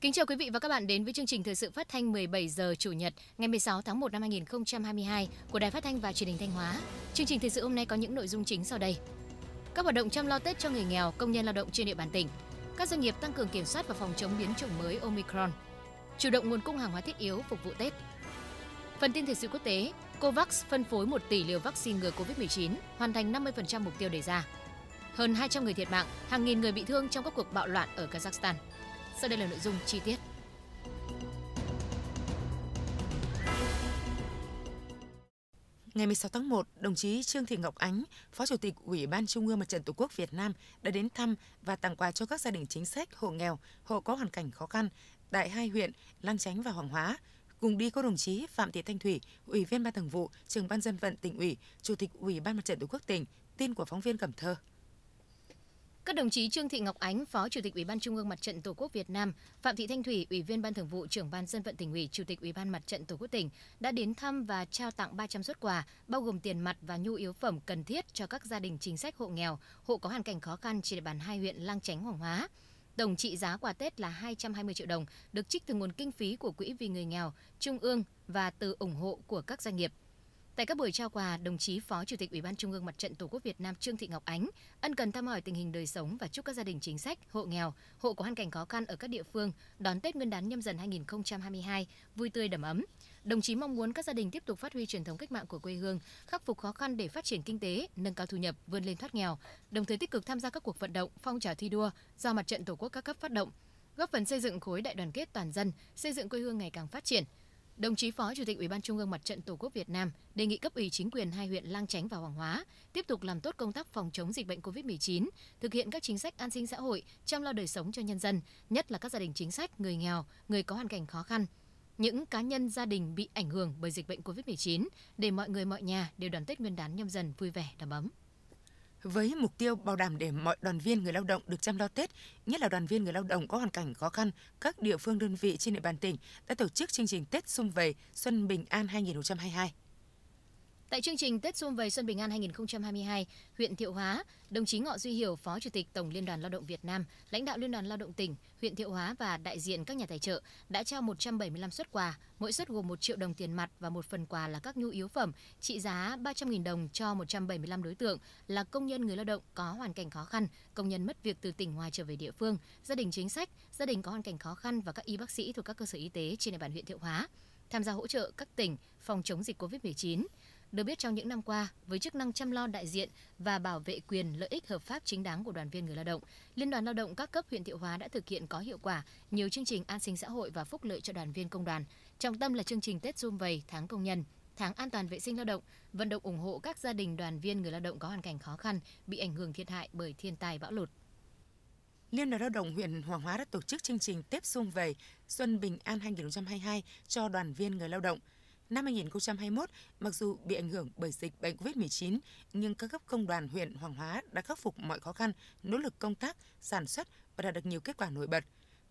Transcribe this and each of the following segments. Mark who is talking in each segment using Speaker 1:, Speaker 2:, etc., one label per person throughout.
Speaker 1: Kính chào quý vị và các bạn đến với chương trình thời sự phát thanh 17 giờ chủ nhật ngày 16 tháng 1 năm 2022 của Đài Phát thanh và Truyền hình Thanh Hóa. Chương trình thời sự hôm nay có những nội dung chính sau đây. Các hoạt động chăm lo Tết cho người nghèo, công nhân lao động trên địa bàn tỉnh. Các doanh nghiệp tăng cường kiểm soát và phòng chống biến chủng mới Omicron. Chủ động nguồn cung hàng hóa thiết yếu phục vụ Tết. Phần tin thời sự quốc tế, COVAX phân phối 1 tỷ liều vaccine ngừa COVID-19, hoàn thành 50% mục tiêu đề ra. Hơn 200 người thiệt mạng, hàng nghìn người bị thương trong các cuộc bạo loạn ở Kazakhstan. Sau đây là nội dung chi tiết.
Speaker 2: Ngày 16 tháng 1, đồng chí Trương Thị Ngọc Ánh, Phó Chủ tịch Ủy ban Trung ương Mặt trận Tổ quốc Việt Nam đã đến thăm và tặng quà cho các gia đình chính sách, hộ nghèo, hộ có hoàn cảnh khó khăn tại hai huyện Lang Chánh và Hoàng Hóa. Cùng đi có đồng chí Phạm Thị Thanh Thủy, Ủy viên Ban Thường vụ, Trưởng ban dân vận tỉnh ủy, Chủ tịch Ủy ban Mặt trận Tổ quốc tỉnh. Tin của phóng viên Cẩm Thơ.
Speaker 1: Các đồng chí Trương Thị Ngọc Ánh, Phó Chủ tịch Ủy ban Trung ương Mặt trận Tổ quốc Việt Nam, Phạm Thị Thanh Thủy, Ủy viên Ban Thường vụ, Trưởng ban Dân vận tỉnh ủy, Chủ tịch Ủy ban Mặt trận Tổ quốc tỉnh đã đến thăm và trao tặng 300 xuất quà, bao gồm tiền mặt và nhu yếu phẩm cần thiết cho các gia đình chính sách hộ nghèo, hộ có hoàn cảnh khó khăn trên địa bàn hai huyện Lang Chánh, Hoàng Hóa. Tổng trị giá quà Tết là 220 triệu đồng, được trích từ nguồn kinh phí của Quỹ vì người nghèo, Trung ương và từ ủng hộ của các doanh nghiệp. Tại các buổi trao quà, đồng chí Phó Chủ tịch Ủy ban Trung ương Mặt trận Tổ quốc Việt Nam Trương Thị Ngọc Ánh ân cần thăm hỏi tình hình đời sống và chúc các gia đình chính sách, hộ nghèo, hộ có hoàn cảnh khó khăn ở các địa phương đón Tết Nguyên đán nhâm dần 2022 vui tươi đầm ấm. Đồng chí mong muốn các gia đình tiếp tục phát huy truyền thống cách mạng của quê hương, khắc phục khó khăn để phát triển kinh tế, nâng cao thu nhập, vươn lên thoát nghèo, đồng thời tích cực tham gia các cuộc vận động, phong trào thi đua do Mặt trận Tổ quốc các cấp phát động, góp phần xây dựng khối đại đoàn kết toàn dân, xây dựng quê hương ngày càng phát triển, Đồng chí Phó Chủ tịch Ủy ban Trung ương Mặt trận Tổ quốc Việt Nam đề nghị cấp ủy chính quyền hai huyện Lang Chánh và Hoàng Hóa tiếp tục làm tốt công tác phòng chống dịch bệnh COVID-19, thực hiện các chính sách an sinh xã hội, chăm lo đời sống cho nhân dân, nhất là các gia đình chính sách, người nghèo, người có hoàn cảnh khó khăn, những cá nhân gia đình bị ảnh hưởng bởi dịch bệnh COVID-19 để mọi người mọi nhà đều đón Tết Nguyên đán nhâm dần vui vẻ đầm ấm
Speaker 2: với mục tiêu bảo đảm để mọi đoàn viên người lao động được chăm lo Tết, nhất là đoàn viên người lao động có hoàn cảnh khó khăn, các địa phương đơn vị trên địa bàn tỉnh đã tổ chức chương trình Tết Xung Vầy Xuân Bình An 2022.
Speaker 1: Tại chương trình Tết Xuân Vầy Xuân Bình An 2022, huyện Thiệu Hóa, đồng chí Ngọ Duy Hiểu, Phó Chủ tịch Tổng Liên đoàn Lao động Việt Nam, lãnh đạo Liên đoàn Lao động tỉnh, huyện Thiệu Hóa và đại diện các nhà tài trợ đã trao 175 xuất quà, mỗi suất gồm 1 triệu đồng tiền mặt và một phần quà là các nhu yếu phẩm trị giá 300.000 đồng cho 175 đối tượng là công nhân người lao động có hoàn cảnh khó khăn, công nhân mất việc từ tỉnh ngoài trở về địa phương, gia đình chính sách, gia đình có hoàn cảnh khó khăn và các y bác sĩ thuộc các cơ sở y tế trên địa bàn huyện Thiệu Hóa tham gia hỗ trợ các tỉnh phòng chống dịch COVID-19. Được biết trong những năm qua, với chức năng chăm lo đại diện và bảo vệ quyền lợi ích hợp pháp chính đáng của đoàn viên người lao động, Liên đoàn Lao động các cấp huyện Thiệu Hóa đã thực hiện có hiệu quả nhiều chương trình an sinh xã hội và phúc lợi cho đoàn viên công đoàn. Trọng tâm là chương trình Tết Zoom Vầy, tháng công nhân, tháng an toàn vệ sinh lao động, vận động ủng hộ các gia đình đoàn viên người lao động có hoàn cảnh khó khăn bị ảnh hưởng thiệt hại bởi thiên tai bão lụt.
Speaker 2: Liên đoàn Lao động huyện Hoàng Hóa đã tổ chức chương trình Tết Xuân Vầy Xuân Bình An 2022 cho đoàn viên người lao động – Năm 2021, mặc dù bị ảnh hưởng bởi dịch bệnh COVID-19, nhưng các cấp công đoàn huyện Hoàng Hóa đã khắc phục mọi khó khăn, nỗ lực công tác, sản xuất và đạt được nhiều kết quả nổi bật.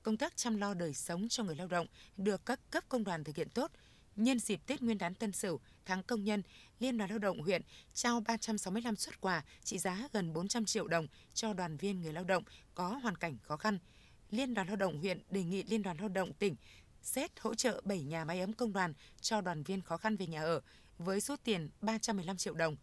Speaker 2: Công tác chăm lo đời sống cho người lao động được các cấp công đoàn thực hiện tốt. Nhân dịp Tết Nguyên đán Tân Sửu, tháng công nhân, Liên đoàn Lao động huyện trao 365 xuất quà trị giá gần 400 triệu đồng cho đoàn viên người lao động có hoàn cảnh khó khăn. Liên đoàn Lao động huyện đề nghị Liên đoàn Lao động tỉnh xét hỗ trợ 7 nhà máy ấm công đoàn cho đoàn viên khó khăn về nhà ở với số tiền 315 triệu đồng.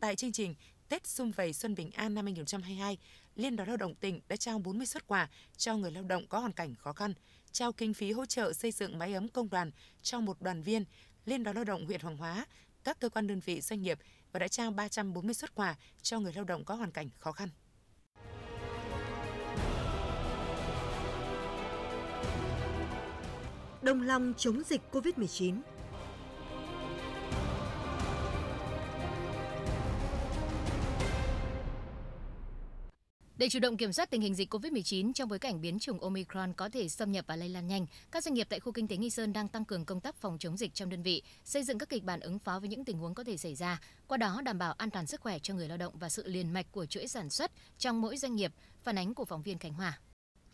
Speaker 2: Tại chương trình Tết Xung Vầy Xuân Bình An năm 2022, Liên đoàn Lao động tỉnh đã trao 40 xuất quà cho người lao động có hoàn cảnh khó khăn, trao kinh phí hỗ trợ xây dựng máy ấm công đoàn cho một đoàn viên. Liên đoàn Lao động huyện Hoàng Hóa, các cơ quan đơn vị doanh nghiệp và đã trao 340 xuất quà cho người lao động có hoàn cảnh khó khăn.
Speaker 3: Đồng lòng chống dịch COVID-19.
Speaker 1: Để chủ động kiểm soát tình hình dịch COVID-19 trong bối cảnh biến chủng Omicron có thể xâm nhập và lây lan nhanh, các doanh nghiệp tại khu kinh tế Nghi Sơn đang tăng cường công tác phòng chống dịch trong đơn vị, xây dựng các kịch bản ứng phó với những tình huống có thể xảy ra, qua đó đảm bảo an toàn sức khỏe cho người lao động và sự liền mạch của chuỗi sản xuất trong mỗi doanh nghiệp, phản ánh của phóng viên Khánh Hòa.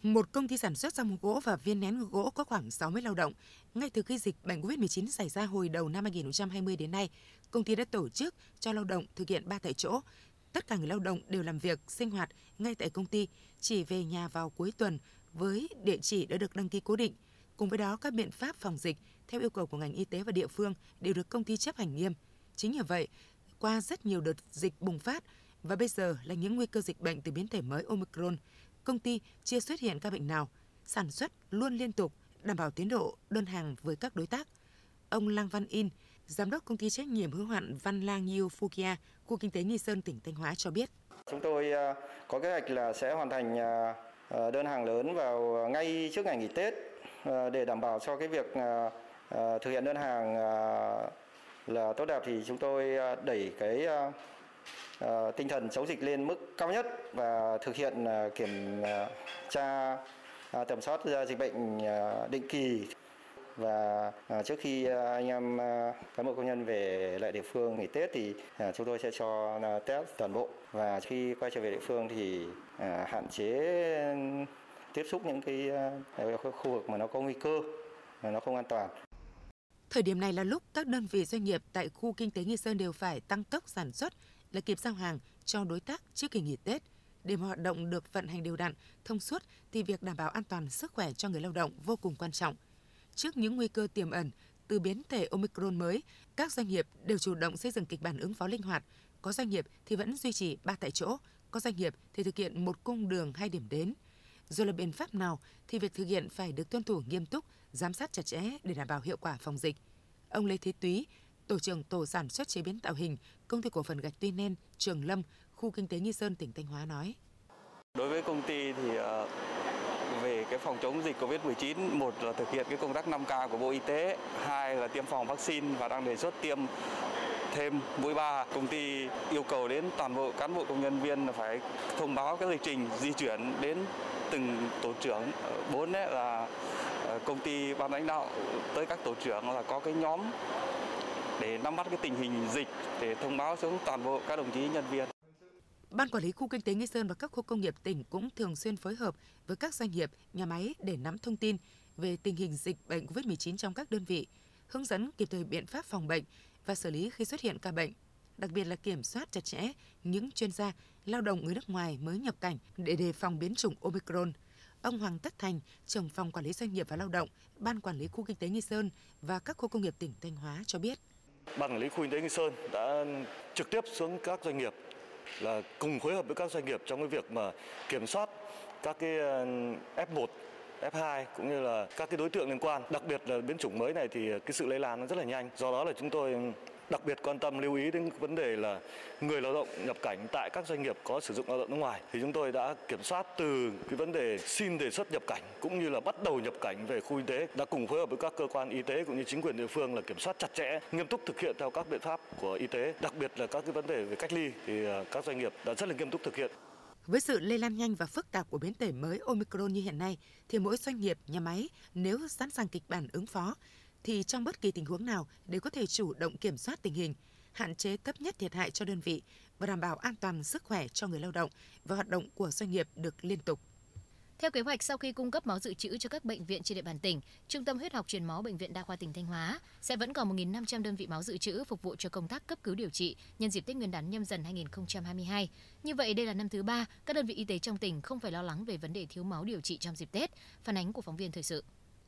Speaker 2: Một công ty sản xuất ra răm gỗ và viên nén gỗ có khoảng 60 lao động. Ngay từ khi dịch bệnh COVID-19 xảy ra hồi đầu năm 2020 đến nay, công ty đã tổ chức cho lao động thực hiện ba tại chỗ. Tất cả người lao động đều làm việc, sinh hoạt ngay tại công ty, chỉ về nhà vào cuối tuần với địa chỉ đã được đăng ký cố định. Cùng với đó, các biện pháp phòng dịch theo yêu cầu của ngành y tế và địa phương đều được công ty chấp hành nghiêm. Chính nhờ vậy, qua rất nhiều đợt dịch bùng phát và bây giờ là những nguy cơ dịch bệnh từ biến thể mới Omicron, công ty chưa xuất hiện ca bệnh nào, sản xuất luôn liên tục, đảm bảo tiến độ đơn hàng với các đối tác. Ông Lang Văn In, giám đốc công ty trách nhiệm hữu hạn Văn Lang Yiu Fukia, khu kinh tế Nghi Sơn, tỉnh Thanh Hóa cho biết.
Speaker 4: Chúng tôi à, có kế hoạch là sẽ hoàn thành à, à, đơn hàng lớn vào ngay trước ngày nghỉ Tết để đảm bảo cho cái việc thực hiện đơn hàng là tốt đẹp thì chúng tôi đẩy cái Ờ, tinh thần chống dịch lên mức cao nhất và thực hiện ờ, kiểm ờ, tra tầm soát dịch bệnh định kỳ và à, trước khi à, anh em à, cán bộ công nhân về lại địa phương nghỉ Tết thì chúng tôi sẽ cho test toàn bộ và khi quay trở về địa phương thì hạn chế tiếp xúc những cái khu vực mà nó có nguy cơ mà nó không an toàn.
Speaker 2: Thời điểm này là lúc các đơn vị doanh nghiệp tại khu kinh tế Nghi Sơn đều phải tăng tốc sản xuất là kịp giao hàng cho đối tác trước kỳ nghỉ Tết. Để mọi hoạt động được vận hành đều đặn, thông suốt thì việc đảm bảo an toàn sức khỏe cho người lao động vô cùng quan trọng – Trước những nguy cơ tiềm ẩn từ biến thể Omicron mới, các doanh nghiệp đều chủ động xây dựng kịch bản ứng phó linh hoạt. Có doanh nghiệp thì vẫn duy trì ba tại chỗ, có doanh nghiệp thì thực hiện một cung đường hai điểm đến. Dù là biện pháp nào thì việc thực hiện phải được tuân thủ nghiêm túc, giám sát chặt chẽ để đảm bảo hiệu quả phòng dịch. Ông Lê Thế Túy, tổ trưởng tổ sản xuất chế biến tạo hình, công ty cổ phần gạch Tuy Nen, Trường Lâm, khu kinh tế Nghi Sơn, tỉnh Thanh Hóa nói.
Speaker 5: Đối với công ty thì ờ, về cái phòng chống dịch Covid-19, một là thực hiện cái công tác 5K của Bộ Y tế, hai là tiêm phòng vaccine và đang đề xuất tiêm thêm mũi ba công ty yêu cầu đến toàn bộ cán bộ công nhân viên là phải thông báo cái lịch trình di chuyển đến từng tổ trưởng ờ, bốn là ờ, công ty ban lãnh đạo tới các tổ trưởng là có cái nhóm để nắm bắt cái tình hình dịch để thông báo xuống toàn bộ các đồng chí nhân viên
Speaker 2: Ban quản lý khu kinh tế Nghi Sơn và các khu công nghiệp tỉnh cũng thường xuyên phối hợp với các doanh nghiệp, nhà máy để nắm thông tin về tình hình dịch bệnh COVID-19 trong các đơn vị, hướng dẫn kịp thời biện pháp phòng bệnh và xử lý khi xuất hiện ca bệnh. Đặc biệt là kiểm soát chặt chẽ những chuyên gia, lao động người nước ngoài mới nhập cảnh để đề phòng biến chủng Omicron. Ông Hoàng Tất Thành, trưởng phòng quản lý doanh nghiệp và lao động, Ban quản lý khu kinh tế Nghi Sơn và các khu công nghiệp tỉnh Thanh Hóa cho biết.
Speaker 6: Ban quản lý khu kinh tế Nghi Sơn đã trực tiếp xuống các doanh nghiệp, là cùng phối hợp với các doanh nghiệp trong cái việc mà kiểm soát các cái ờ, F1 F2 cũng như là các cái đối tượng liên quan. Đặc biệt là biến chủng mới này thì cái sự lây lan nó rất là nhanh. Do đó là chúng tôi đặc biệt quan tâm lưu ý đến vấn đề là người lao động nhập cảnh tại các doanh nghiệp có sử dụng lao động nước ngoài. Thì chúng tôi đã kiểm soát từ cái vấn đề xin đề xuất nhập cảnh cũng như là bắt đầu nhập cảnh về khu y tế. Đã cùng phối hợp với các cơ quan y tế cũng như chính quyền địa phương là kiểm soát chặt chẽ nghiêm túc thực hiện theo các biện pháp của y tế. Đặc biệt là các cái vấn đề về cách ly thì à, các doanh nghiệp đã rất là nghiêm túc thực hiện.
Speaker 2: Với sự lây lan nhanh và phức tạp của biến thể mới Omicron như hiện nay, thì mỗi doanh nghiệp, nhà máy nếu sẵn sàng kịch bản ứng phó thì trong bất kỳ tình huống nào đều có thể chủ động kiểm soát tình hình, hạn chế thấp nhất thiệt hại cho đơn vị và đảm bảo an toàn sức khỏe cho người lao động và hoạt động của doanh nghiệp được liên tục.
Speaker 1: Theo kế hoạch, sau khi cung cấp máu dự trữ cho các bệnh viện trên địa bàn tỉnh, Trung tâm huyết học truyền máu Bệnh viện Đa khoa tỉnh Thanh Hóa sẽ vẫn còn 1.500 đơn vị máu dự trữ phục vụ cho công tác cấp cứu điều trị nhân dịp Tết Nguyên đán nhâm dần 2022. Như vậy, đây là năm thứ ba các đơn vị y tế trong tỉnh không phải lo lắng về vấn đề thiếu máu điều trị trong dịp Tết. Phản ánh của phóng viên thời sự.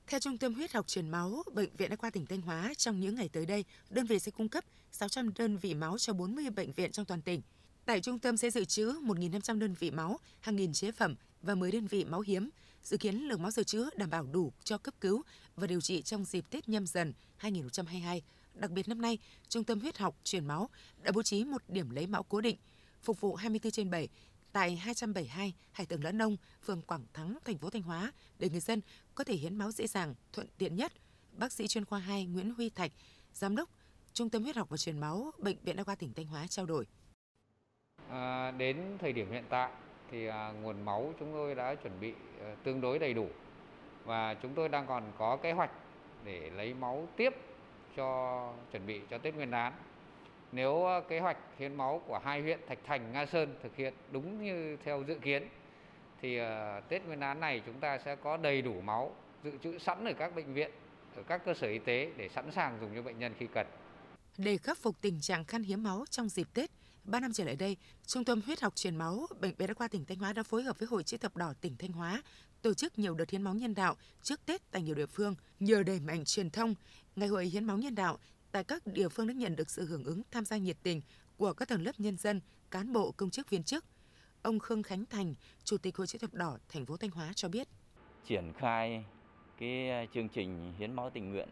Speaker 2: Theo Trung tâm huyết học truyền máu, Bệnh viện Đa khoa tỉnh Thanh Hóa, trong những ngày tới đây, đơn vị sẽ cung cấp 600 đơn vị máu cho 40 bệnh viện trong toàn tỉnh. Tại trung tâm sẽ dự trữ 1.500 đơn vị máu, hàng nghìn chế phẩm và 10 đơn vị máu hiếm. Dự kiến lượng máu dự trữ đảm bảo đủ cho cấp cứu và điều trị trong dịp Tết nhâm dần 2022. Đặc biệt năm nay, Trung tâm huyết học truyền máu đã bố trí một điểm lấy máu cố định, phục vụ 24 trên 7 tại 272 Hải Tường Lẫn Nông, phường Quảng Thắng, thành phố Thanh Hóa để người dân có thể hiến máu dễ dàng, thuận tiện nhất. Bác sĩ chuyên khoa 2 Nguyễn Huy Thạch, giám đốc Trung tâm huyết học và truyền máu Bệnh viện Đa khoa tỉnh Thanh Hóa trao đổi.
Speaker 7: À, đến thời điểm hiện tại thì à, nguồn máu chúng tôi đã chuẩn bị à, tương đối đầy đủ và chúng tôi đang còn có kế hoạch để lấy máu tiếp cho chuẩn bị cho Tết Nguyên đán nếu ờ, kế hoạch hiến máu của hai huyện Thạch Thành, Nga Sơn thực hiện đúng như theo dự kiến thì ờ, Tết Nguyên đán này chúng ta sẽ có đầy đủ máu dự trữ sẵn ở các bệnh viện, ở các cơ sở y tế để sẵn sàng dùng cho bệnh nhân khi cần.
Speaker 2: Để khắc phục tình trạng khan hiếm máu trong dịp Tết, ba năm trở lại đây, Trung tâm Huyết học truyền máu Bệnh viện Đa khoa tỉnh Thanh Hóa đã phối hợp với Hội chữ thập đỏ tỉnh Thanh Hóa tổ chức nhiều đợt hiến máu nhân đạo trước Tết tại nhiều địa phương. Nhờ đẩy mạnh truyền thông, Ngày hội hiến máu nhân đạo tại các địa phương đã nhận được sự hưởng ứng tham gia nhiệt tình của các tầng lớp nhân dân, cán bộ, công chức viên chức. Ông Khương Khánh Thành, Chủ tịch Hội chữ thập đỏ thành phố Thanh Hóa cho biết.
Speaker 8: Triển khai cái ờ, chương trình hiến máu tình nguyện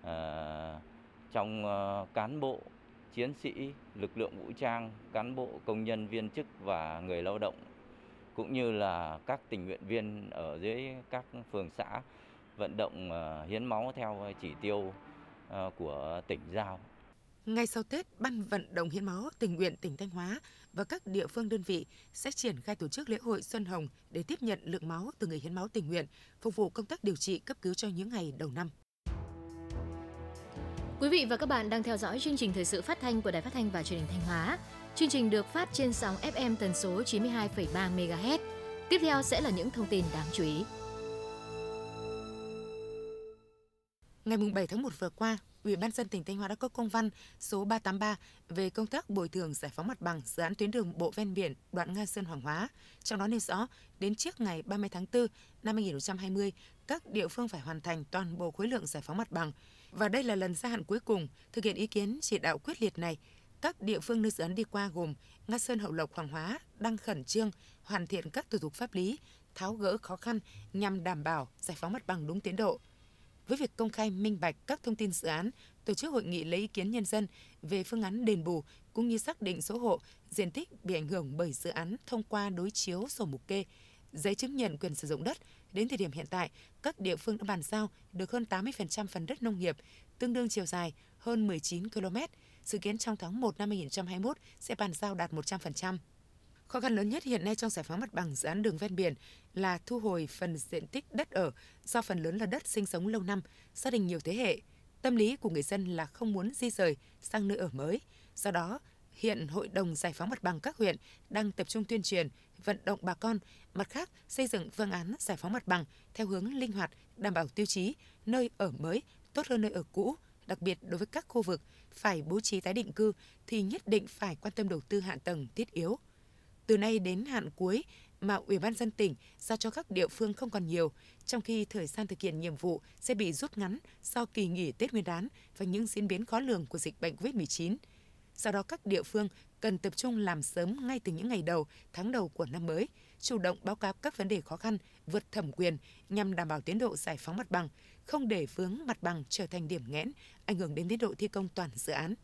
Speaker 8: uh, trong uh, cán bộ, chiến sĩ, lực lượng vũ trang, cán bộ, công nhân, viên chức và người lao động cũng như là các tình nguyện viên ở dưới các phường xã vận động uh, hiến máu theo chỉ tiêu của tỉnh giao.
Speaker 2: Ngay sau Tết, Ban vận động hiến máu tình nguyện tỉnh Thanh Hóa và các địa phương đơn vị sẽ triển khai tổ chức lễ hội Xuân Hồng để tiếp nhận lượng máu từ người hiến máu tình nguyện, phục vụ công tác điều trị cấp cứu cho những ngày đầu năm.
Speaker 1: Quý vị và các bạn đang theo dõi chương trình thời sự phát thanh của Đài Phát thanh và Truyền hình Thanh Hóa. Chương trình được phát trên sóng FM tần số 92,3 MHz. Tiếp theo sẽ là những thông tin đáng chú ý.
Speaker 2: Ngày 7 tháng 1 vừa qua, Ủy ban dân tỉnh Thanh Hóa đã có công văn số 383 về công tác bồi thường giải phóng mặt bằng dự án tuyến đường bộ ven biển đoạn Nga Sơn Hoàng Hóa. Trong đó nêu rõ, đến trước ngày 30 tháng 4 năm 2020, các địa phương phải hoàn thành toàn bộ khối lượng giải phóng mặt bằng. Và đây là lần gia hạn cuối cùng thực hiện ý kiến chỉ đạo quyết liệt này. Các địa phương nơi dự án đi qua gồm Nga Sơn Hậu Lộc Hoàng Hóa đang khẩn trương hoàn thiện các thủ tục pháp lý, tháo gỡ khó khăn nhằm đảm bảo giải phóng mặt bằng đúng tiến độ với việc công khai minh bạch các thông tin dự án, tổ chức hội nghị lấy ý kiến nhân dân về phương án đền bù cũng như xác định số hộ, diện tích bị ảnh hưởng bởi dự án thông qua đối chiếu sổ mục kê, giấy chứng nhận quyền sử dụng đất. Đến thời điểm hiện tại, các địa phương đã bàn giao được hơn 80% phần đất nông nghiệp, tương đương chiều dài hơn 19 km. Dự kiến trong tháng 1 năm 2021 sẽ bàn giao đạt 100%. Khó khăn lớn nhất hiện nay trong giải phóng mặt bằng dự án đường ven biển là thu hồi phần diện tích đất ở do phần lớn là đất sinh sống lâu năm, gia đình nhiều thế hệ. Tâm lý của người dân là không muốn di rời sang nơi ở mới. Do đó, hiện Hội đồng Giải phóng mặt bằng các huyện đang tập trung tuyên truyền, vận động bà con, mặt khác xây dựng phương án giải phóng mặt bằng theo hướng linh hoạt, đảm bảo tiêu chí, nơi ở mới tốt hơn nơi ở cũ, đặc biệt đối với các khu vực phải bố trí tái định cư thì nhất định phải quan tâm đầu tư hạ tầng thiết yếu. Từ nay đến hạn cuối mà Ủy ban dân tỉnh giao cho các địa phương không còn nhiều, trong khi thời gian thực hiện nhiệm vụ sẽ bị rút ngắn do kỳ nghỉ Tết Nguyên đán và những diễn biến khó lường của dịch bệnh COVID-19. Do đó các địa phương cần tập trung làm sớm ngay từ những ngày đầu, tháng đầu của năm mới, chủ động báo cáo các vấn đề khó khăn, vượt thẩm quyền nhằm đảm bảo tiến độ giải phóng mặt bằng, không để vướng mặt bằng trở thành điểm nghẽn, ảnh hưởng đến tiến độ thi công toàn dự án.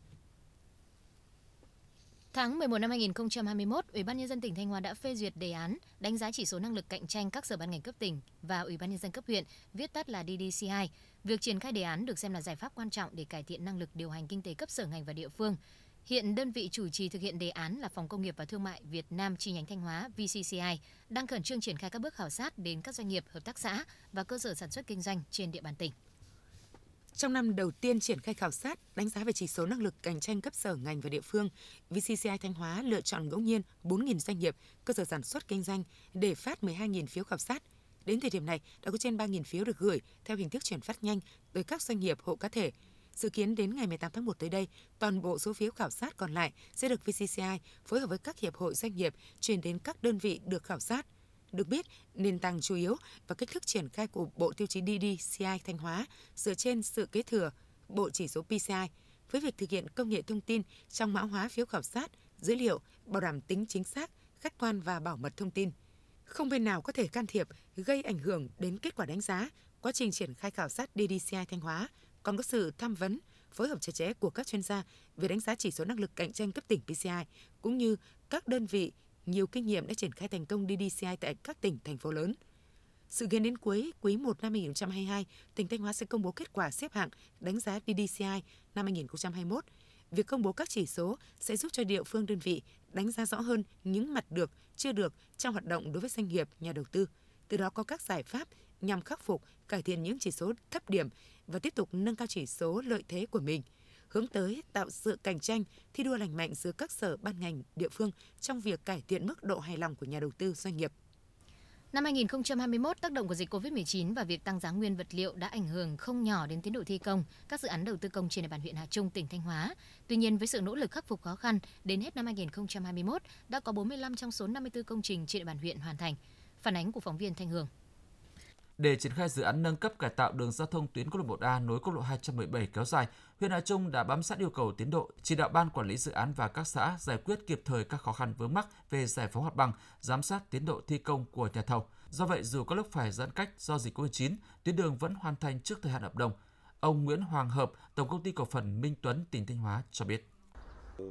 Speaker 1: Tháng 11 năm 2021, Ủy ban nhân dân tỉnh Thanh Hóa đã phê duyệt đề án đánh giá chỉ số năng lực cạnh tranh các sở ban ngành cấp tỉnh và Ủy ban nhân dân cấp huyện, viết tắt là DDCI. Việc triển khai đề án được xem là giải pháp quan trọng để cải thiện năng lực điều hành kinh tế cấp sở ngành và địa phương. Hiện đơn vị chủ trì thực hiện đề án là Phòng Công nghiệp và Thương mại Việt Nam chi nhánh Thanh Hóa VCCI đang khẩn trương triển khai các bước khảo sát đến các doanh nghiệp, hợp tác xã và cơ sở sản xuất kinh doanh trên địa bàn tỉnh.
Speaker 2: Trong năm đầu tiên triển khai khảo sát, đánh giá về chỉ số năng lực cạnh tranh cấp sở ngành và địa phương, VCCI Thanh Hóa lựa chọn ngẫu nhiên 4.000 doanh nghiệp, cơ sở sản xuất kinh doanh để phát 12.000 phiếu khảo sát. Đến thời điểm này, đã có trên 3.000 phiếu được gửi theo hình thức chuyển phát nhanh tới các doanh nghiệp hộ cá thể. Dự kiến đến ngày 18 tháng 1 tới đây, toàn bộ số phiếu khảo sát còn lại sẽ được VCCI phối hợp với các hiệp hội doanh nghiệp chuyển đến các đơn vị được khảo sát – được biết, nền tảng chủ yếu và cách thức triển khai của Bộ Tiêu chí DDCI Thanh Hóa dựa trên sự kế thừa Bộ chỉ số PCI với việc thực hiện công nghệ thông tin trong mã hóa phiếu khảo sát, dữ liệu, bảo đảm tính chính xác, khách quan và bảo mật thông tin. Không bên nào có thể can thiệp gây ảnh hưởng đến kết quả đánh giá, quá trình triển khai khảo sát DDCI Thanh Hóa, còn có sự tham vấn, phối hợp chặt chẽ của các chuyên gia về đánh giá chỉ số năng lực cạnh tranh cấp tỉnh PCI cũng như các đơn vị nhiều kinh nghiệm đã triển khai thành công DDCI tại các tỉnh, thành phố lớn. Sự kiến đến cuối quý 1 năm 2022, tỉnh Thanh Hóa sẽ công bố kết quả xếp hạng đánh giá DDCI năm 2021. Việc công bố các chỉ số sẽ giúp cho địa phương đơn vị đánh giá rõ hơn những mặt được, chưa được trong hoạt động đối với doanh nghiệp, nhà đầu tư. Từ đó có các giải pháp nhằm khắc phục, cải thiện những chỉ số thấp điểm và tiếp tục nâng cao chỉ số lợi thế của mình – hướng tới tạo sự cạnh tranh, thi đua lành mạnh giữa các sở ban ngành địa phương trong việc cải thiện mức độ hài lòng của nhà đầu tư doanh nghiệp.
Speaker 1: Năm 2021, tác động của dịch COVID-19 và việc tăng giá nguyên vật liệu đã ảnh hưởng không nhỏ đến tiến độ thi công các dự án đầu tư công trên địa bàn huyện Hà Trung, tỉnh Thanh Hóa. Tuy nhiên, với sự nỗ lực khắc phục khó khăn, đến hết năm 2021 đã có 45 trong số 54 công trình trên địa bàn huyện hoàn thành. Phản ánh của phóng viên Thanh Hường.
Speaker 9: Để triển khai dự án nâng cấp cải tạo đường giao thông tuyến quốc lộ 1A nối quốc lộ 217 kéo dài, huyện Hà Trung đã bám sát yêu cầu tiến độ, chỉ đạo ban quản lý dự án và các xã giải quyết kịp thời các khó khăn vướng mắc về giải phóng mặt bằng, giám sát tiến độ thi công của nhà thầu. Do vậy, dù có lúc phải giãn cách do dịch COVID-19, tuyến đường vẫn hoàn thành trước thời hạn hợp đồng. Ông Nguyễn Hoàng Hợp, Tổng công ty cổ phần Minh Tuấn, tỉnh Thanh Hóa cho biết.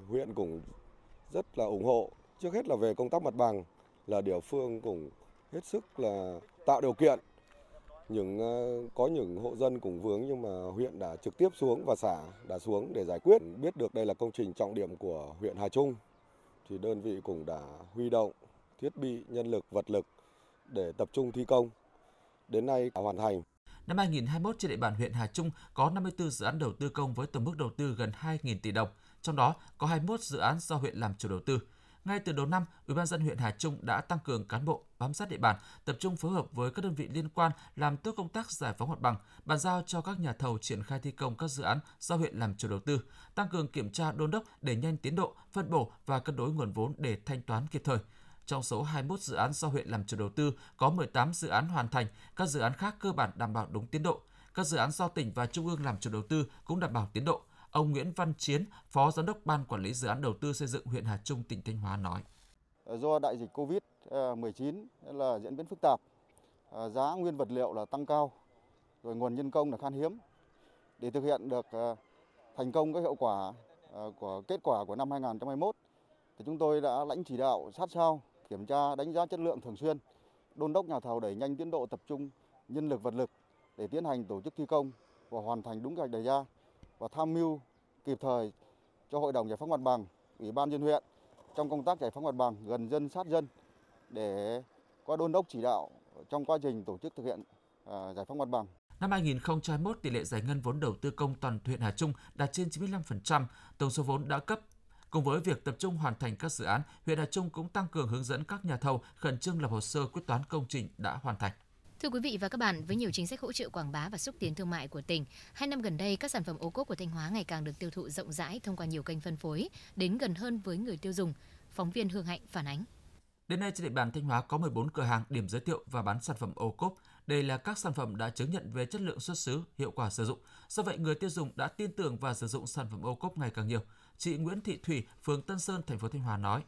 Speaker 10: Huyện cũng rất là ủng hộ, trước hết là về công tác mặt bằng là địa phương cũng hết sức là tạo điều kiện những ờ, có những hộ dân cũng vướng nhưng mà huyện đã trực tiếp xuống và xã đã xuống để giải quyết. Biết được đây là công trình trọng điểm của huyện Hà Trung thì đơn vị cũng đã huy động thiết bị nhân lực vật lực để tập trung thi công. Đến nay đã hoàn thành.
Speaker 9: Năm 2021 trên địa bàn huyện Hà Trung có 54 dự án đầu tư công với tổng mức đầu tư gần 2.000 tỷ đồng, trong đó có 21 dự án do huyện làm chủ đầu tư. Ngay từ đầu năm, Ủy ban dân huyện Hà Trung đã tăng cường cán bộ bám sát địa bàn, tập trung phối hợp với các đơn vị liên quan làm tốt công tác giải phóng mặt bằng, bàn giao cho các nhà thầu triển khai thi công các dự án do huyện làm chủ đầu tư, tăng cường kiểm tra đôn đốc để nhanh tiến độ, phân bổ và cân đối nguồn vốn để thanh toán kịp thời. Trong số 21 dự án do huyện làm chủ đầu tư, có 18 dự án hoàn thành, các dự án khác cơ bản đảm bảo đúng tiến độ. Các dự án do tỉnh và trung ương làm chủ đầu tư cũng đảm bảo tiến độ. Ông Nguyễn Văn Chiến, Phó Giám đốc Ban Quản lý Dự án Đầu tư xây dựng huyện Hà Trung, tỉnh Thanh Hóa nói.
Speaker 11: Ờ, do đại dịch COVID-19 ờ, là diễn biến phức tạp, ờ, giá nguyên vật liệu là tăng cao, rồi nguồn nhân công là khan hiếm. Để thực hiện được thành công các hiệu quả của kết quả của năm 2021, thì chúng tôi đã lãnh chỉ đạo sát sao, kiểm tra đánh giá chất lượng thường xuyên, đôn đốc nhà thầu đẩy nhanh tiến độ tập trung nhân lực vật lực để tiến hành tổ chức thi công và hoàn thành đúng kế hoạch đề ra và tham mưu kịp thời cho Hội đồng Giải phóng mặt bằng, Ủy ban dân huyện trong công tác giải phóng mặt bằng gần dân sát dân để có đôn đốc chỉ đạo trong quá trình tổ chức thực hiện à, giải phóng mặt bằng.
Speaker 9: Năm 2021, tỷ lệ giải ngân vốn đầu tư công toàn huyện Hà Trung đạt trên 95%, tổng số vốn đã cấp Cùng với việc tập trung hoàn thành các dự án, huyện Hà Trung cũng tăng cường hướng dẫn các nhà thầu khẩn trương lập hồ sơ quyết toán công trình đã hoàn thành.
Speaker 1: Thưa quý vị và các bạn, với nhiều chính sách hỗ trợ quảng bá và xúc tiến thương mại của tỉnh, hai năm gần đây các sản phẩm ô cốp của Thanh Hóa ngày càng được tiêu thụ rộng rãi thông qua nhiều kênh phân phối, đến gần hơn với người tiêu dùng. Phóng viên Hương Hạnh phản ánh.
Speaker 9: Đến nay trên địa bàn Thanh Hóa có 14 cửa hàng điểm giới thiệu và bán sản phẩm ô cốp. Đây là các sản phẩm đã chứng nhận về chất lượng xuất xứ, hiệu quả sử dụng. Do vậy người tiêu dùng đã tin tưởng và sử dụng sản phẩm ô cốp ngày càng nhiều. Chị Nguyễn Thị Thủy, phường Tân Sơn, thành phố Thanh Hóa nói: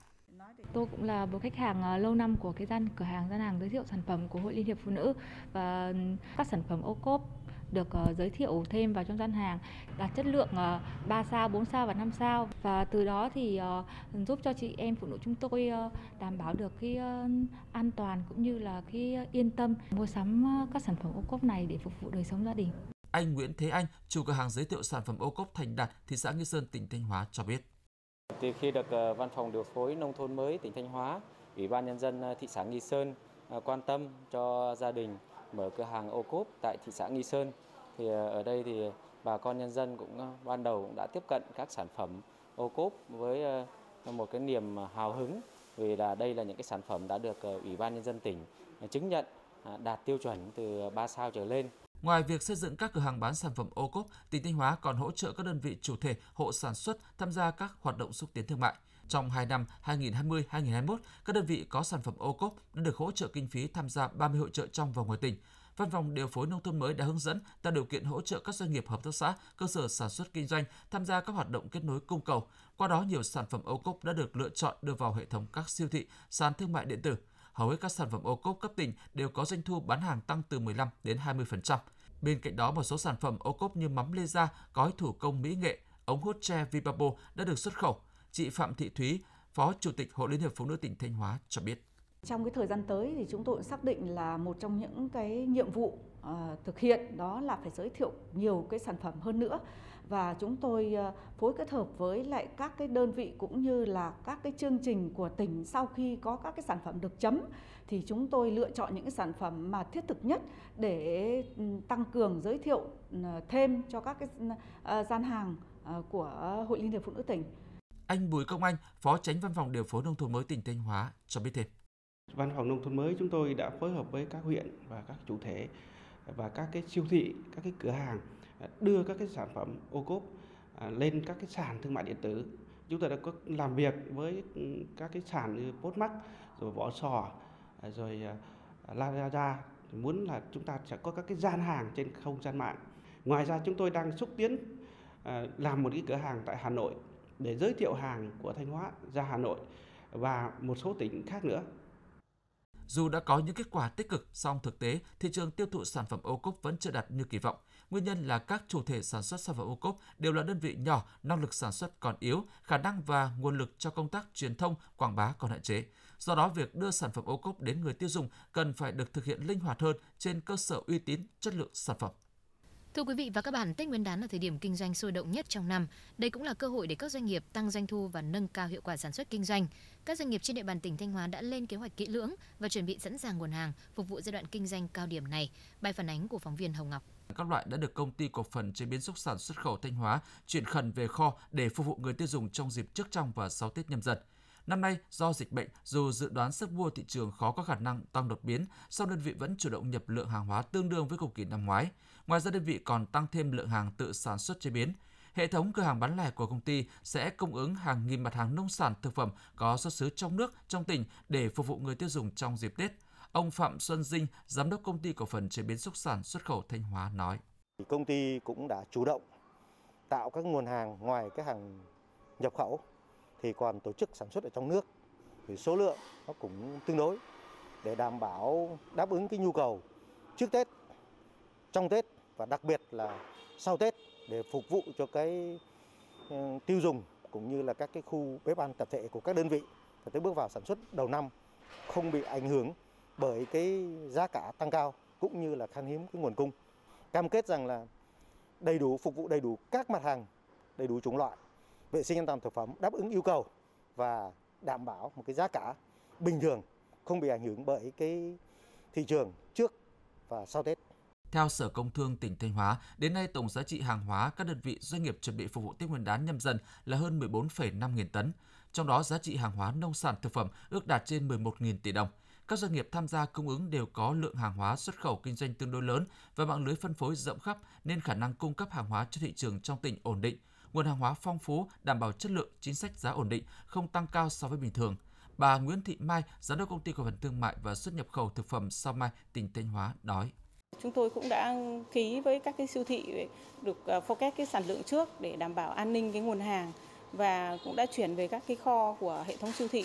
Speaker 12: Tôi cũng là một khách hàng à, lâu năm của cái gian cửa hàng gian hàng giới thiệu sản phẩm của Hội Liên hiệp Phụ nữ và các sản phẩm ô cốp được uh, giới thiệu thêm vào trong gian hàng đạt chất lượng uh, 3 sao, 4 sao và 5 sao và từ đó thì giúp cho chị em phụ nữ chúng tôi đảm bảo được cái an toàn cũng như là cái yên tâm mua sắm các sản phẩm ô cốp này để phục vụ đời sống gia đình.
Speaker 9: Anh Nguyễn Thế Anh, chủ cửa hàng giới thiệu sản phẩm ô cốp Thành Đạt, thị xã Nghi Sơn, tỉnh Thanh Hóa cho biết.
Speaker 13: Từ khi được ờ, Văn phòng điều phối nông thôn mới tỉnh Thanh Hóa, Ủy ban nhân dân ờ, thị xã Nghi Sơn ờ, quan tâm cho gia đình mở cửa hàng ô cốp tại thị xã Nghi Sơn thì ở đây thì bà con nhân dân cũng ban đầu cũng đã tiếp cận các sản phẩm ô cốp với một cái niềm hào hứng vì là đây là những cái sản phẩm đã được Ủy ban nhân dân tỉnh chứng nhận à, đạt tiêu chuẩn từ 3 sao trở lên.
Speaker 9: Ngoài việc xây dựng các cửa hàng bán sản phẩm ô cốp, tỉnh Thanh Hóa còn hỗ trợ các đơn vị chủ thể, hộ sản xuất tham gia các hoạt động xúc tiến thương mại. Trong 2 năm 2020-2021, các đơn vị có sản phẩm ô cốp đã được hỗ trợ kinh phí tham gia 30 hội trợ trong và ngoài tỉnh. Văn phòng điều phối nông thôn mới đã hướng dẫn tạo điều kiện hỗ trợ các doanh nghiệp hợp tác xã, cơ sở sản xuất kinh doanh tham gia các hoạt động kết nối cung cầu. Qua đó nhiều sản phẩm ô cốp đã được lựa chọn đưa vào hệ thống các siêu thị, sàn thương mại điện tử hầu hết các sản phẩm ô cốp cấp tỉnh đều có doanh thu bán hàng tăng từ 15 đến 20%. Bên cạnh đó, một số sản phẩm ô cốp như mắm lê gia, gói thủ công mỹ nghệ, ống hút tre Vibabo đã được xuất khẩu. Chị Phạm Thị Thúy, Phó Chủ tịch Hội Liên hiệp Phụ nữ tỉnh Thanh Hóa cho biết.
Speaker 14: Trong cái thời gian tới thì chúng tôi xác định là một trong những cái nhiệm vụ uh, thực hiện đó là phải giới thiệu nhiều cái sản phẩm hơn nữa và chúng tôi uh, phối kết hợp với lại các cái đơn vị cũng như là các cái chương trình của tỉnh sau khi có các cái sản phẩm được chấm thì chúng tôi lựa chọn những cái sản phẩm mà thiết thực nhất để ừ, tăng cường giới thiệu ừ, thêm cho các cái uh, gian hàng uh, của Hội Liên hiệp Phụ nữ tỉnh.
Speaker 9: Anh Bùi Công Anh, Phó Tránh Văn phòng Điều phối Nông thôn mới tỉnh Thanh Hóa cho biết thêm.
Speaker 15: Văn phòng nông thôn mới chúng tôi đã phối hợp với các huyện và các chủ thể và các cái siêu thị, các cái cửa hàng à, đưa các cái sản phẩm ô cốp à, lên các cái sàn thương mại điện tử. Chúng tôi đã có làm việc với ừ, các cái sàn như Postmark, rồi Võ Sò, à, rồi Lazada muốn là chúng ta sẽ có các cái gian hàng trên không gian mạng. Ngoài ra chúng tôi đang xúc tiến làm một cái cửa hàng tại Hà Nội để giới thiệu hàng của Thanh Hóa ra Hà Nội và một số tỉnh khác nữa.
Speaker 9: Dù đã có những kết quả tích cực, song thực tế thị trường tiêu thụ sản phẩm ô cốp vẫn chưa đạt như kỳ vọng. Nguyên nhân là các chủ thể sản xuất sản phẩm ô cốp đều là đơn vị nhỏ, năng lực sản xuất còn yếu, khả năng và nguồn lực cho công tác truyền thông, quảng bá còn hạn chế. Do đó, việc đưa sản phẩm ô cốp đến người tiêu dùng cần phải được thực hiện linh hoạt hơn trên cơ sở uy tín, chất lượng sản phẩm.
Speaker 1: Thưa quý vị và các bạn, Tết Nguyên đán là thời điểm kinh doanh sôi động nhất trong năm. Đây cũng là cơ hội để các doanh nghiệp tăng doanh thu và nâng cao hiệu quả sản xuất kinh doanh. Các doanh nghiệp trên địa bàn tỉnh Thanh Hóa đã lên kế hoạch kỹ lưỡng và chuẩn bị sẵn sàng nguồn hàng phục vụ giai đoạn kinh doanh cao điểm này. Bài phản ánh của phóng viên Hồng Ngọc.
Speaker 9: Các loại đã được công ty cổ phần chế biến xúc sản xuất khẩu Thanh Hóa chuyển khẩn về kho để phục vụ người tiêu dùng trong dịp trước trong và sau Tết nhâm dần. Năm nay, do dịch bệnh, dù dự đoán sức mua thị trường khó có khả năng tăng đột biến, song đơn vị vẫn chủ động nhập lượng hàng hóa tương đương với cùng kỳ năm ngoái. Ngoài ra, đơn vị còn tăng thêm lượng hàng tự sản xuất chế biến. Hệ thống cửa hàng bán lẻ của công ty sẽ cung ứng hàng nghìn mặt hàng nông sản thực phẩm có xuất xứ trong nước, trong tỉnh để phục vụ người tiêu dùng trong dịp Tết. Ông Phạm Xuân Dinh, giám đốc công ty cổ phần chế biến xúc sản xuất khẩu Thanh Hóa nói:
Speaker 16: Công ty cũng đã chủ động tạo các nguồn hàng ngoài cái hàng nhập khẩu thì còn tổ chức sản xuất ở trong nước. Thì số lượng nó cũng tương đối để đảm bảo đáp ứng cái nhu cầu trước Tết, trong Tết và đặc biệt là sau Tết để phục vụ cho cái ờ, tiêu dùng cũng như là các cái khu bếp ăn tập thể của các đơn vị và tới bước vào sản xuất đầu năm không bị ảnh hưởng bởi cái giá cả tăng cao cũng như là khan hiếm cái nguồn cung. Cam kết rằng là đầy đủ phục vụ đầy đủ các mặt hàng, đầy đủ chủng loại vệ sinh an toàn thực phẩm đáp ứng yêu cầu và đảm bảo một cái giá cả bình thường không bị ảnh hưởng bởi cái thị trường trước và sau Tết.
Speaker 9: Theo Sở Công Thương tỉnh Thanh Hóa, đến nay tổng giá trị hàng hóa các đơn vị doanh nghiệp chuẩn bị phục vụ Tết Nguyên đán nhâm dần là hơn 14,5 nghìn tấn. Trong đó giá trị hàng hóa nông sản thực phẩm ước đạt trên 11.000 tỷ đồng. Các doanh nghiệp tham gia cung ứng đều có lượng hàng hóa xuất khẩu kinh doanh tương đối lớn và mạng lưới phân phối rộng khắp nên khả năng cung cấp hàng hóa cho thị trường trong tỉnh ổn định nguồn hàng hóa phong phú, đảm bảo chất lượng, chính sách giá ổn định, không tăng cao so với bình thường. Bà Nguyễn Thị Mai, giám đốc công ty cổ phần thương mại và xuất nhập khẩu thực phẩm Sao Mai, tỉnh Thanh Hóa nói:
Speaker 17: Chúng tôi cũng đã ký với các cái siêu thị được à, forecast cái sản lượng trước để đảm bảo an ninh cái nguồn hàng và cũng đã chuyển về các cái kho của hệ thống siêu thị.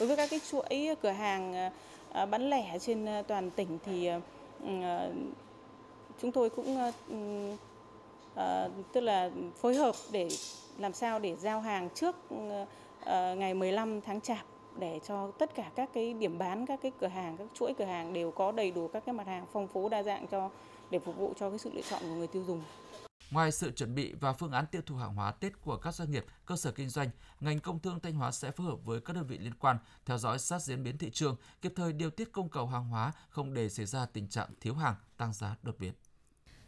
Speaker 17: Đối với các cái chuỗi cửa hàng à, à, bán lẻ trên toàn tỉnh thì chúng tôi cũng tức là phối hợp để làm sao để giao hàng trước ngày 15 tháng Chạp để cho tất cả các cái điểm bán các cái cửa hàng các chuỗi cửa hàng đều có đầy đủ các cái mặt hàng phong phú đa dạng cho để phục vụ cho cái sự lựa chọn của người tiêu dùng.
Speaker 9: Ngoài sự chuẩn bị và phương án tiêu thụ hàng hóa Tết của các doanh nghiệp, cơ sở kinh doanh, ngành công thương Thanh Hóa sẽ phối hợp với các đơn vị liên quan theo dõi sát diễn biến thị trường, kịp thời điều tiết cung cầu hàng hóa, không để xảy ra tình trạng thiếu hàng, tăng giá đột biến.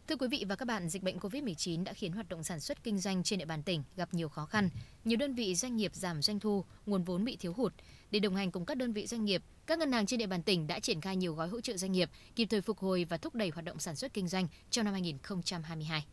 Speaker 1: Thưa quý vị và các bạn, dịch bệnh COVID-19 đã khiến hoạt động sản xuất kinh doanh trên địa bàn tỉnh gặp nhiều khó khăn. Nhiều đơn vị doanh nghiệp giảm doanh thu, nguồn vốn bị thiếu hụt. Để đồng hành cùng các đơn vị doanh nghiệp, các ngân hàng trên địa bàn tỉnh đã triển khai nhiều gói hỗ trợ doanh nghiệp, kịp thời phục hồi và thúc đẩy hoạt động sản xuất kinh doanh trong năm 2022.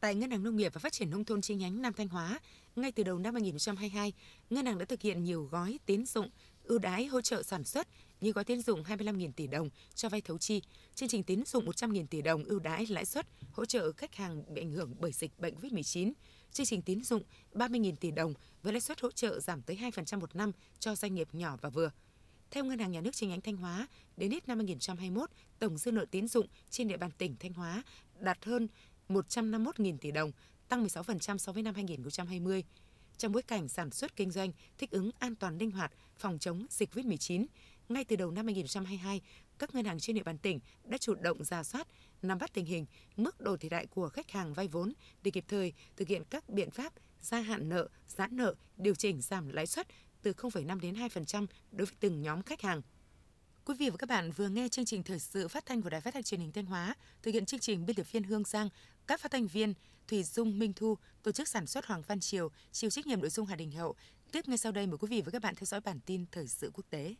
Speaker 2: Tại Ngân hàng Nông nghiệp và Phát triển Nông thôn chi nhánh Nam Thanh Hóa, ngay từ đầu năm 2022, Ngân hàng đã thực hiện nhiều gói tín dụng ưu đãi hỗ trợ sản xuất như gói tín dụng 25.000 tỷ đồng cho vay thấu chi, chương trình tín dụng 100.000 tỷ đồng ưu đãi lãi suất hỗ trợ khách hàng bị ảnh hưởng bởi dịch bệnh COVID-19, chương trình tín dụng 30.000 tỷ đồng với lãi suất hỗ trợ giảm tới 2% một năm cho doanh nghiệp nhỏ và vừa. Theo Ngân hàng Nhà nước chi nhánh Thanh Hóa, đến hết năm 2021, tổng dư nợ tín dụng trên địa bàn tỉnh Thanh Hóa đạt hơn 151.000 tỷ đồng, tăng 16% so với năm 2020 trong bối cảnh sản xuất kinh doanh thích ứng an toàn linh hoạt phòng chống dịch COVID-19. Ngay từ đầu năm 2022, các ngân hàng trên địa bàn tỉnh đã chủ động ra soát, nắm bắt tình hình, mức độ thiệt hại của khách hàng vay vốn để kịp thời thực hiện các biện pháp gia hạn nợ, giãn nợ, điều chỉnh giảm lãi suất từ 0,5 đến 2% đối với từng nhóm khách hàng. Quý vị và các bạn vừa nghe chương trình thời sự phát thanh của Đài Phát thanh Truyền hình Thanh Hóa, thực hiện chương trình biên tập viên Hương Giang, các phát thanh viên Thủy Dung Minh Thu, tổ chức sản xuất Hoàng Văn Triều, chịu trách nhiệm nội dung Hà Đình Hậu. Tiếp ngay sau đây mời quý vị và các bạn theo dõi bản tin thời sự quốc tế.